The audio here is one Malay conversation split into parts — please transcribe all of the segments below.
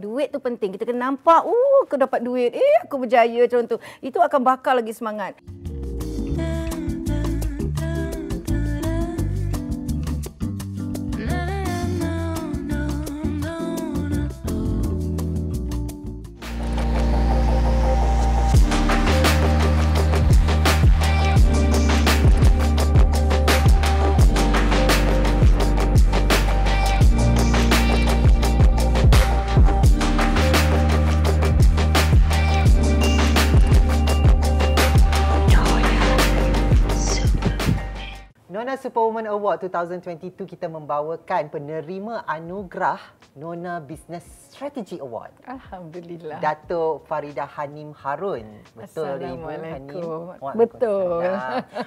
Duit tu penting. Kita kena nampak, oh aku dapat duit. Eh aku berjaya macam tu. Itu akan bakar lagi semangat. Nona Superwoman Award 2022 kita membawakan penerima anugerah Nona Business Strategy Award. Alhamdulillah. Datuk Farida Hanim Harun. Betul Ibu Hanim? Assalamualaikum. Betul.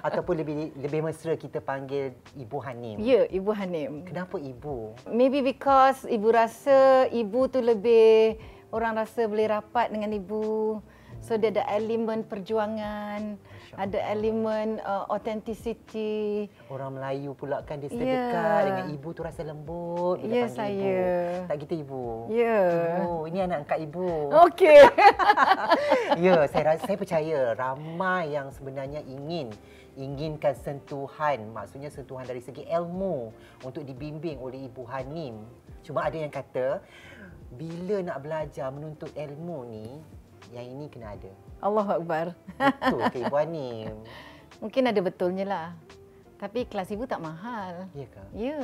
Ataupun lebih lebih mesra kita panggil Ibu Hanim. Ya, Ibu Hanim. Kenapa Ibu? Maybe because Ibu rasa Ibu tu lebih orang rasa boleh rapat dengan Ibu. So dia ada elemen perjuangan, ada elemen uh, authenticity. Orang Melayu pula kan dia sedekat dengan ibu tu rasa lembut bila Ya, panggil saya. ibu. Tak gitu ibu. Ya. Ibu, ini anak angkat ibu. Okey. ya, saya rasa saya percaya ramai yang sebenarnya ingin inginkan sentuhan, maksudnya sentuhan dari segi ilmu untuk dibimbing oleh Ibu Hanim. Cuma ada yang kata bila nak belajar menuntut ilmu ni, yang ini kena ada. Allahu Akbar. Betul ke Ibu Hanim? Mungkin ada betulnya lah. Tapi kelas ibu tak mahal. Ya ke? Ya.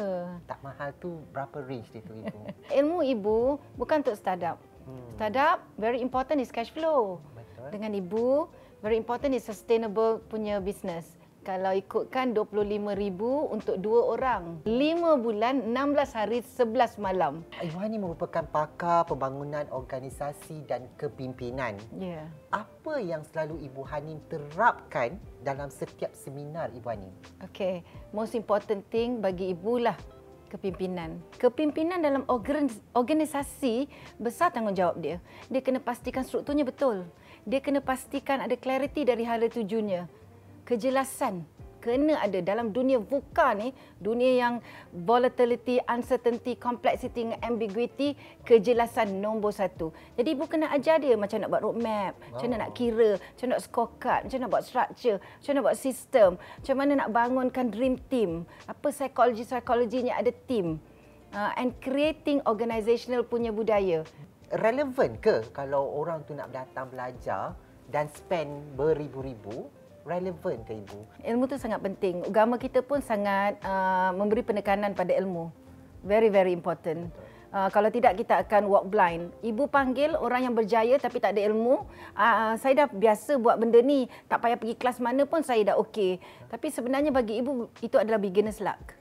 Tak mahal tu berapa range dia tu Ibu? Ilmu ibu bukan untuk startup. Hmm. Startup very important is cash flow. Betul. Dengan ibu very important is sustainable punya business. Kalau ikutkan 25,000 untuk dua orang. 5 bulan, 16 hari, 11 malam. Ibu Hanim merupakan pakar pembangunan organisasi dan kepimpinan. Ya. Yeah. Apa yang selalu Ibu Hanim terapkan dalam setiap seminar Ibu Hanim? Okay. Most important thing bagi ibu lah kepimpinan. Kepimpinan dalam organ- organisasi besar tanggungjawab dia. Dia kena pastikan strukturnya betul. Dia kena pastikan ada clarity dari hala tujunya. Kejelasan kena ada dalam dunia VUCA ni, dunia yang volatility, uncertainty, complexity dengan ambiguity, kejelasan nombor satu. Jadi ibu kena ajar dia macam nak buat roadmap, wow. macam mana nak kira, macam nak scorecard, macam nak buat structure, macam nak buat sistem, macam mana nak bangunkan dream team, apa psikologi-psikologinya ada team. Uh, and creating organizational punya budaya. Relevan ke kalau orang tu nak datang belajar dan spend beribu-ribu? Relevan ke Ibu? Ilmu tu sangat penting. Agama kita pun sangat uh, memberi penekanan pada ilmu. Very very important. Uh, kalau tidak kita akan walk blind. Ibu panggil orang yang berjaya tapi tak ada ilmu. Uh, saya dah biasa buat benda ni. Tak payah pergi kelas mana pun saya dah okey. Tapi sebenarnya bagi ibu itu adalah beginner's luck.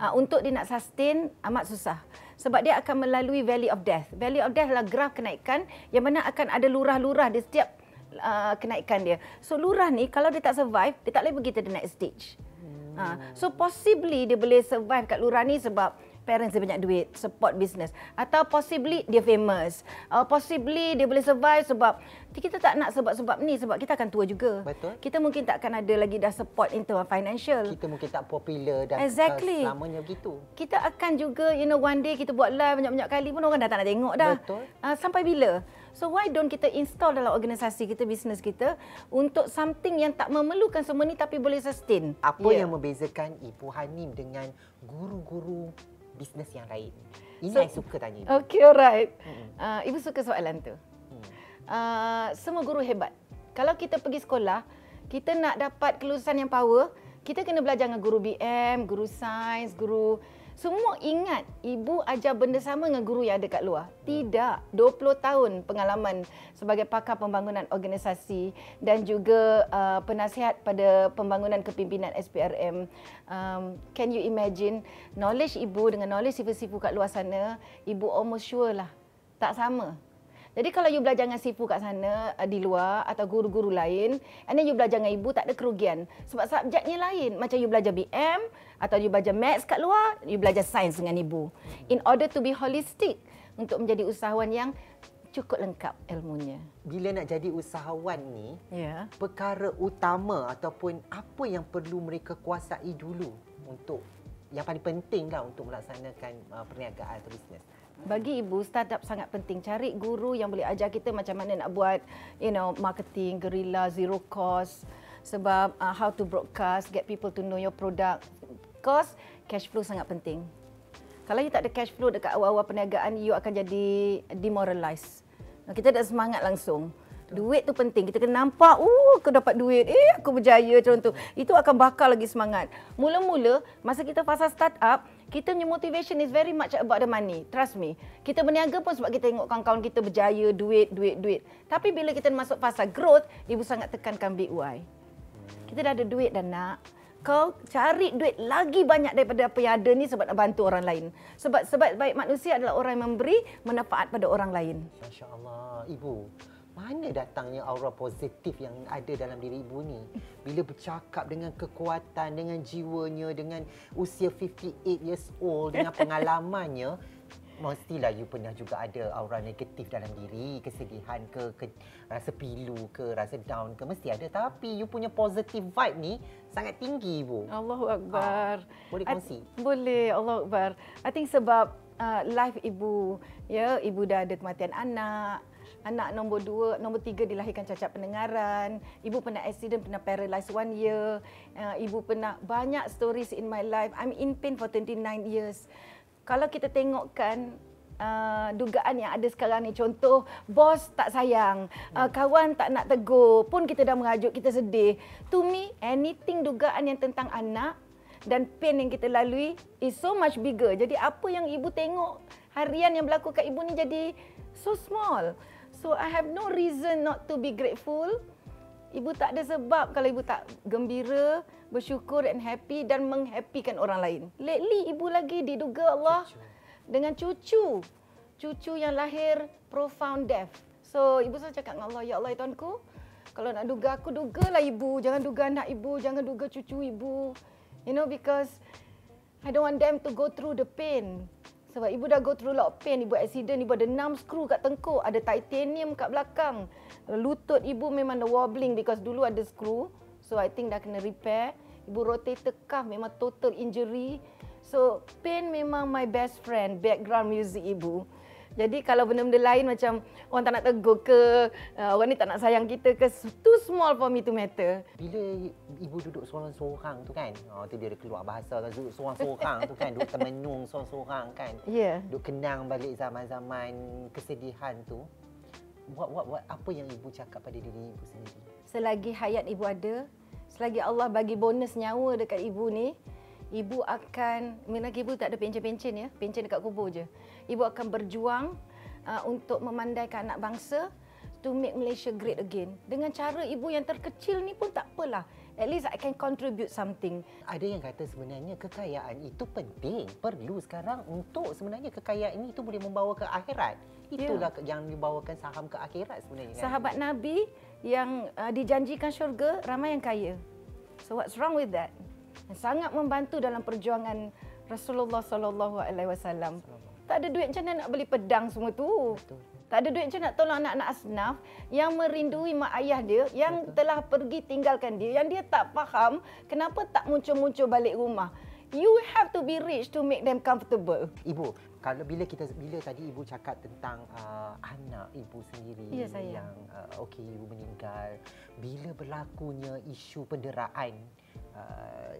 Uh, untuk dia nak sustain amat susah. Sebab dia akan melalui valley of death. Valley of death adalah graf kenaikan yang mana akan ada lurah-lurah di setiap uh, kenaikan dia. So lurah ni kalau dia tak survive, dia tak boleh pergi to the next stage. Hmm. Uh, so possibly dia boleh survive kat lurah ni sebab parents dia banyak duit, support business. Atau possibly dia famous. Uh, possibly dia boleh survive sebab kita tak nak sebab-sebab ni sebab kita akan tua juga. Betul. Kita mungkin tak akan ada lagi dah support in term of financial. Kita mungkin tak popular dan Exactly. selamanya begitu. Kita akan juga, you know, one day kita buat live banyak-banyak kali pun orang dah tak nak tengok dah. Betul. Uh, sampai bila? So why don't kita install dalam organisasi kita, bisnes kita untuk something yang tak memerlukan semua ni tapi boleh sustain. Apa Ya. yang membezakan Ibu Hanim dengan guru-guru bisnes yang lain? Ini So- saya suka tanya. Ibu. Okay, alright. Mm-mm. Uh, Ibu suka soalan tu. Hmm. Uh, semua guru hebat. Kalau kita pergi sekolah, kita nak dapat kelulusan yang power, kita kena belajar dengan guru BM, guru sains, guru... Semua ingat ibu ajar benda sama dengan guru yang ada kat luar. Tidak. 20 tahun pengalaman sebagai pakar pembangunan organisasi dan juga uh, penasihat pada pembangunan kepimpinan SPRM. Um, can you imagine knowledge ibu dengan knowledge sifu-sifu kat luar sana, ibu almost sure lah tak sama. Jadi kalau you belajar dengan sifu kat sana uh, di luar atau guru-guru lain and then you belajar dengan ibu tak ada kerugian sebab subjeknya lain. Macam you belajar BM atau you belajar maths kat luar, you belajar sains dengan ibu. In order to be holistic untuk menjadi usahawan yang cukup lengkap ilmunya. Bila nak jadi usahawan ni, Ya. perkara utama ataupun apa yang perlu mereka kuasai dulu untuk yang paling penting lah untuk melaksanakan uh, perniagaan atau bisnes. Bagi ibu, startup sangat penting. Cari guru yang boleh ajar kita macam mana nak buat, you know, marketing, guerrilla, zero cost. Sebab uh, how to broadcast, get people to know your product. Cost, cash flow sangat penting. Kalau you tak ada cash flow dekat awal-awal perniagaan, you akan jadi demoralized. Kita tak semangat langsung. Duit tu penting. Kita kena nampak, oh aku dapat duit. Eh aku berjaya contoh. Itu akan bakar lagi semangat. Mula-mula masa kita fasa startup, kita punya motivation is very much about the money. Trust me. Kita berniaga pun sebab kita tengok kawan-kawan kita berjaya, duit, duit, duit. Tapi bila kita masuk fasa growth, ibu sangat tekankan big why. Kita dah ada duit dan nak kau cari duit lagi banyak daripada apa yang ada ni sebab nak bantu orang lain. Sebab sebab baik manusia adalah orang yang memberi manfaat pada orang lain. Masya-Allah, ibu. Mana datangnya aura positif yang ada dalam diri ibu ni? Bila bercakap dengan kekuatan, dengan jiwanya, dengan usia 58 years old, dengan pengalamannya, mestilah you pernah juga ada aura negatif dalam diri, kesedihan ke, ke rasa pilu ke, rasa down ke, mesti ada. Tapi you punya positive vibe ni sangat tinggi ibu. Allahu Akbar. Ha, boleh kongsi? I, boleh, Allahu Akbar. I think sebab uh, life ibu, ya, ibu dah ada kematian anak, Anak nombor dua, nombor tiga dilahirkan cacat pendengaran. Ibu pernah accident, pernah paralyzed one year. Uh, ibu pernah banyak stories in my life. I'm in pain for 29 years kalau kita tengokkan uh, dugaan yang ada sekarang ni contoh bos tak sayang uh, kawan tak nak tegur pun kita dah mengajuk kita sedih to me anything dugaan yang tentang anak dan pain yang kita lalui is so much bigger jadi apa yang ibu tengok harian yang berlaku kat ibu ni jadi so small so i have no reason not to be grateful ibu tak ada sebab kalau ibu tak gembira bersyukur dan happy dan menghappykan orang lain. Lately ibu lagi diduga Allah cucu. dengan cucu. Cucu yang lahir profound deaf. So ibu selalu cakap dengan Allah, Ya Allah ya Tuanku, kalau nak duga aku, dugalah ibu. Jangan duga anak ibu, jangan duga cucu ibu. You know, because I don't want them to go through the pain. Sebab ibu dah go through lot of pain. Ibu accident, ibu ada enam skru kat tengkuk. Ada titanium kat belakang. Lutut ibu memang ada wobbling because dulu ada skru. So I think dah kena repair. Ibu rotator cuff memang total injury. So pain memang my best friend, background music ibu. Jadi kalau benda-benda lain macam orang tak nak tegur ke, uh, orang ni tak nak sayang kita ke, too small for me to matter. Bila ibu duduk seorang-seorang tu kan, oh, tu dia ada keluar bahasa kan, duduk seorang-seorang tu kan, duduk termenung seorang-seorang kan. Ya. Yeah. Duduk kenang balik zaman-zaman kesedihan tu. What, what, what, apa yang ibu cakap pada diri ibu sendiri? Selagi hayat ibu ada, selagi Allah bagi bonus nyawa dekat ibu ni, ibu akan, mana ibu tak ada pencen-pencen ya, pencen dekat kubur je. Ibu akan berjuang uh, untuk memandaikan anak bangsa to make Malaysia great again. Dengan cara ibu yang terkecil ni pun tak apalah. At least I can contribute something. Ada yang kata sebenarnya kekayaan itu penting, perlu sekarang untuk sebenarnya kekayaan ini itu boleh membawa ke akhirat. Itulah yeah. yang dibawakan saham ke akhirat sebenarnya. Sahabat kan? Nabi yang uh, dijanjikan syurga ramai yang kaya. So what's wrong with that? Sangat membantu dalam perjuangan Rasulullah sallallahu alaihi wasallam. Tak ada duit macam mana nak beli pedang semua tu? Betul. Tak ada duit macam nak tolong anak-anak asnaf yang merindui mak ayah dia yang Betul. telah pergi tinggalkan dia yang dia tak faham kenapa tak muncul-muncul balik rumah. You have to be rich to make them comfortable. Ibu, kalau bila kita bila tadi ibu cakap tentang uh, anak ibu sendiri ya, yang uh, okey ibu meninggal bila berlakunya isu penderaan uh,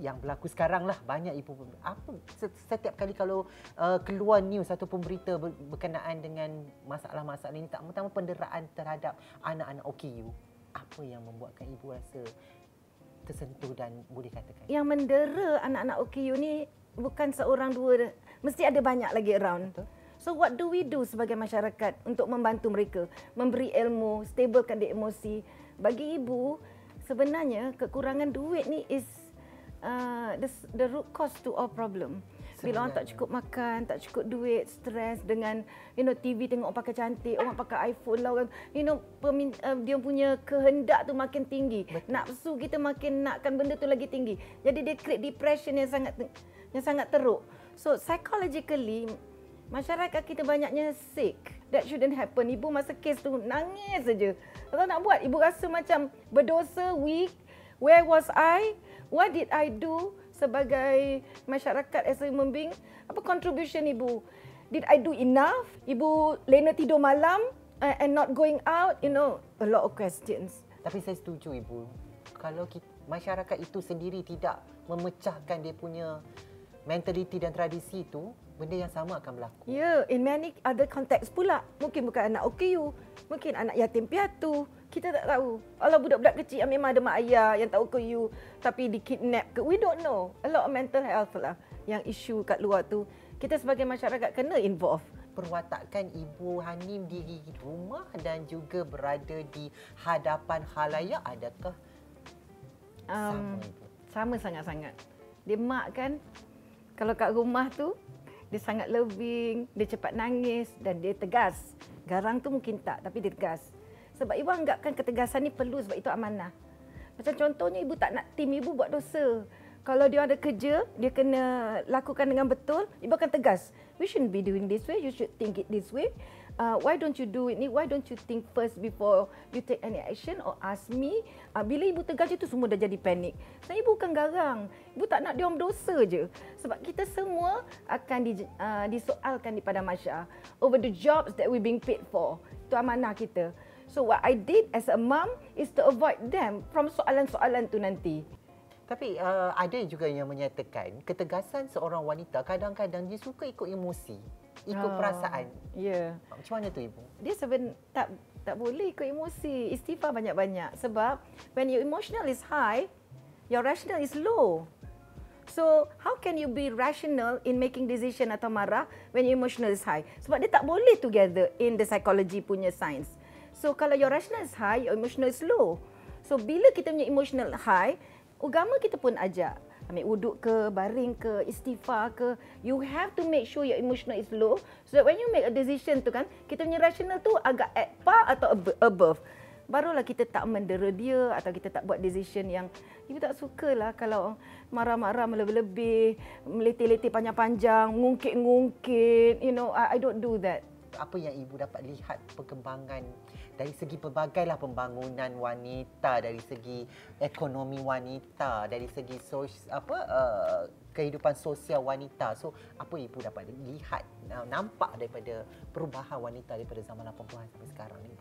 yang berlaku sekarang lah. Banyak ibu apa setiap kali kalau uh, keluar news ataupun berita berkenaan dengan masalah-masalah ini tak pertama penderaan terhadap anak-anak. OKU apa yang membuatkan ibu rasa tersentuh dan boleh katakan? Yang mendera anak-anak OKU ni bukan seorang dua mesti ada banyak lagi around. So what do we do sebagai masyarakat untuk membantu mereka? Memberi ilmu stablekan di emosi. Bagi ibu sebenarnya kekurangan duit ni is uh, the, the root cause to all problem bila orang tak cukup makan, tak cukup duit, stres dengan you know TV tengok pakai cantik, orang pakai iPhone lah orang you know pemin, uh, dia punya kehendak tu makin tinggi. Betul. Nafsu kita makin nakkan benda tu lagi tinggi. Jadi dia create depression yang sangat yang sangat teruk. So psychologically masyarakat kita banyaknya sick. That shouldn't happen. Ibu masa kes tu nangis saja. Kalau nak buat, ibu rasa macam berdosa, weak. Where was I? What did I do sebagai masyarakat as a human being? Apa contribution ibu? Did I do enough? Ibu lena tidur malam uh, and not going out? You know, a lot of questions. Tapi saya setuju ibu. Kalau kita, masyarakat itu sendiri tidak memecahkan dia punya mentaliti dan tradisi itu, benda yang sama akan berlaku. Ya, yeah, in many other context pula. Mungkin bukan anak OKU, mungkin anak yatim piatu. Kita tak tahu. Kalau budak-budak kecil yang memang ada mak ayah yang tak OKU tapi di kidnap ke, we don't know. A lot of mental health lah yang isu kat luar tu. Kita sebagai masyarakat kena involve. Perwatakan Ibu Hanim di rumah dan juga berada di hadapan khalayak adakah um, sama Ibu? Sama sangat-sangat. Dia mak kan, kalau kat rumah tu, dia sangat loving, dia cepat nangis dan dia tegas. Garang tu mungkin tak, tapi dia tegas. Sebab ibu anggapkan ketegasan ni perlu sebab itu amanah. Macam contohnya ibu tak nak tim ibu buat dosa. Kalau dia ada kerja, dia kena lakukan dengan betul, ibu akan tegas. We shouldn't be doing this way, you should think it this way uh, why don't you do it ni? Why don't you think first before you take any action or ask me? Uh, bila ibu tegas itu semua dah jadi panik. Saya ibu bukan garang. Ibu tak nak dia orang dosa je. Sebab kita semua akan di, uh, disoalkan di pada Masya over the jobs that we being paid for. Itu amanah kita. So what I did as a mom is to avoid them from soalan-soalan tu nanti. Tapi uh, ada juga yang menyatakan ketegasan seorang wanita kadang-kadang dia suka ikut emosi ikut oh, perasaan. Ya. Yeah. Macam mana tu ibu? Dia seben tak tak boleh ikut emosi. Istighfar banyak-banyak sebab when your emotional is high, your rational is low. So, how can you be rational in making decision atau marah when your emotional is high? Sebab dia tak boleh together in the psychology punya science. So, kalau your rational is high, your emotional is low. So, bila kita punya emotional high, agama kita pun ajak ambil wuduk ke, baring ke, istighfar ke, you have to make sure your emotional is low so that when you make a decision tu kan, kita punya rational tu agak at par atau above. Barulah kita tak mendera dia atau kita tak buat decision yang ibu tak suka lah kalau marah-marah melebih-lebih, meletih-letih panjang-panjang, ngungkit-ngungkit, you know, I, I don't do that. Apa yang ibu dapat lihat perkembangan dari segi pelbagailah pembangunan wanita dari segi ekonomi wanita dari segi sos, apa uh, kehidupan sosial wanita. So apa ibu dapat lihat nampak daripada perubahan wanita daripada zaman 80-an sampai sekarang ni?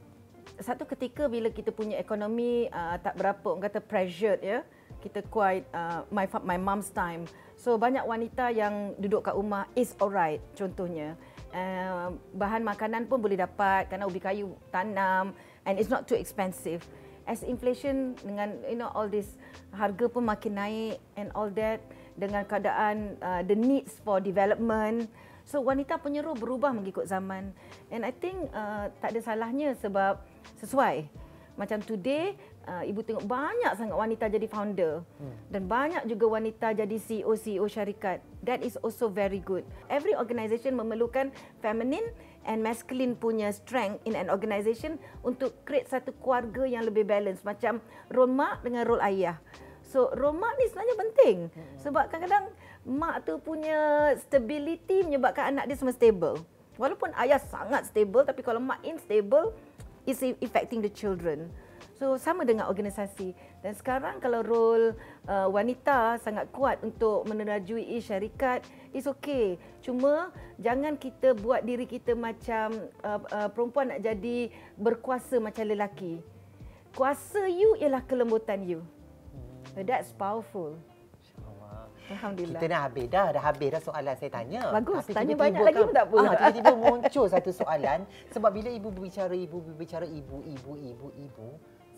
Satu ketika bila kita punya ekonomi uh, tak berapa orang kata pressured ya kita quite uh, my my mom's time. So banyak wanita yang duduk kat rumah is alright contohnya uh, bahan makanan pun boleh dapat kerana ubi kayu tanam and it's not too expensive. As inflation dengan you know all this harga pun makin naik and all that dengan keadaan uh, the needs for development. So wanita penyeru berubah mengikut zaman and I think uh, tak ada salahnya sebab sesuai. Macam today uh, ibu tengok banyak sangat wanita jadi founder hmm. dan banyak juga wanita jadi CEO CEO syarikat. That is also very good. Every organisation memerlukan feminine and masculine punya strength in an organisation untuk create satu keluarga yang lebih balance macam role mak dengan role ayah. So role mak ni sebenarnya penting hmm. sebab kadang-kadang mak tu punya stability menyebabkan anak dia semua stable. Walaupun ayah sangat stable tapi kalau mak unstable is affecting the children. So sama dengan organisasi dan sekarang kalau role uh, wanita sangat kuat untuk menerajui syarikat is okay. Cuma jangan kita buat diri kita macam uh, uh, perempuan nak jadi berkuasa macam lelaki. Kuasa you ialah kelembutan you. So that's powerful. Alhamdulillah. Kita dah habis dah, dah habis dah soalan saya tanya. Bagus, Tapi tanya banyak lagi pun tak apa. Ah, tiba-tiba muncul satu soalan sebab bila ibu berbicara ibu berbicara ibu ibu ibu ibu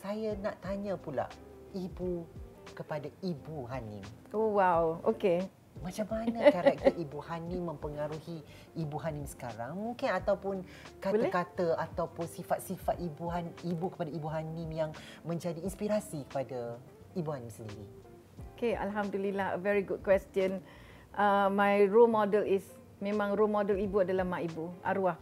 saya nak tanya pula ibu kepada ibu Hanim. Oh wow, okey. Macam mana karakter ibu Hanim mempengaruhi ibu Hanim sekarang? Mungkin ataupun kata-kata Boleh? ataupun sifat-sifat ibu Han, ibu kepada ibu Hanim yang menjadi inspirasi kepada ibu Hanim sendiri. Okay, alhamdulillah, a very good question. Uh, my role model is memang role model ibu adalah mak ibu, arwah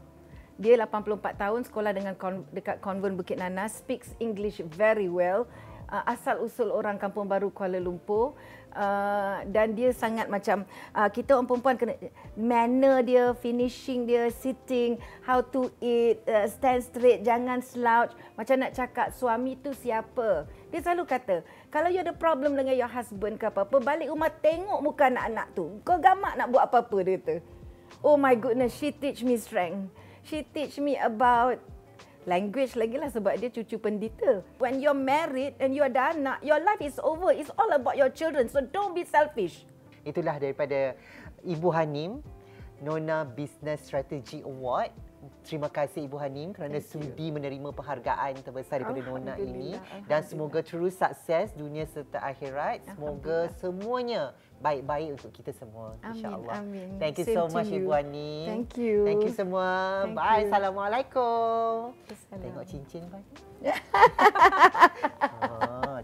dia 84 tahun sekolah dengan kon, dekat konvent Bukit Nanas speaks English very well uh, asal usul orang Kampung Baru Kuala Lumpur. Uh, dan dia sangat macam uh, kita orang perempuan kena manner dia finishing dia sitting how to eat uh, stand straight jangan slouch. Macam nak cakap suami tu siapa? Dia selalu kata kalau you ada problem dengan your husband ke apa-apa balik rumah tengok muka anak-anak tu. Kau gamak nak buat apa-apa dia tu. Oh my goodness, she teach me strength. She teach me about language lagi lah sebab dia cucu pendeta. When you're married and you ada anak, your life is over. It's all about your children. So don't be selfish. Itulah daripada Ibu Hanim, Nona Business Strategy Award. Terima kasih Ibu Hanim kerana Thank you. sudi menerima penghargaan terbesar daripada Nona ini dan semoga terus sukses dunia serta akhirat. Semoga semuanya baik-baik untuk kita semua insya-Allah. Thank you Same so much you. Ibu Hanim. Thank you. Thank you semua. Thank Bye. you. Assalamualaikum. Assalam. Tengok cincin Pak. oh.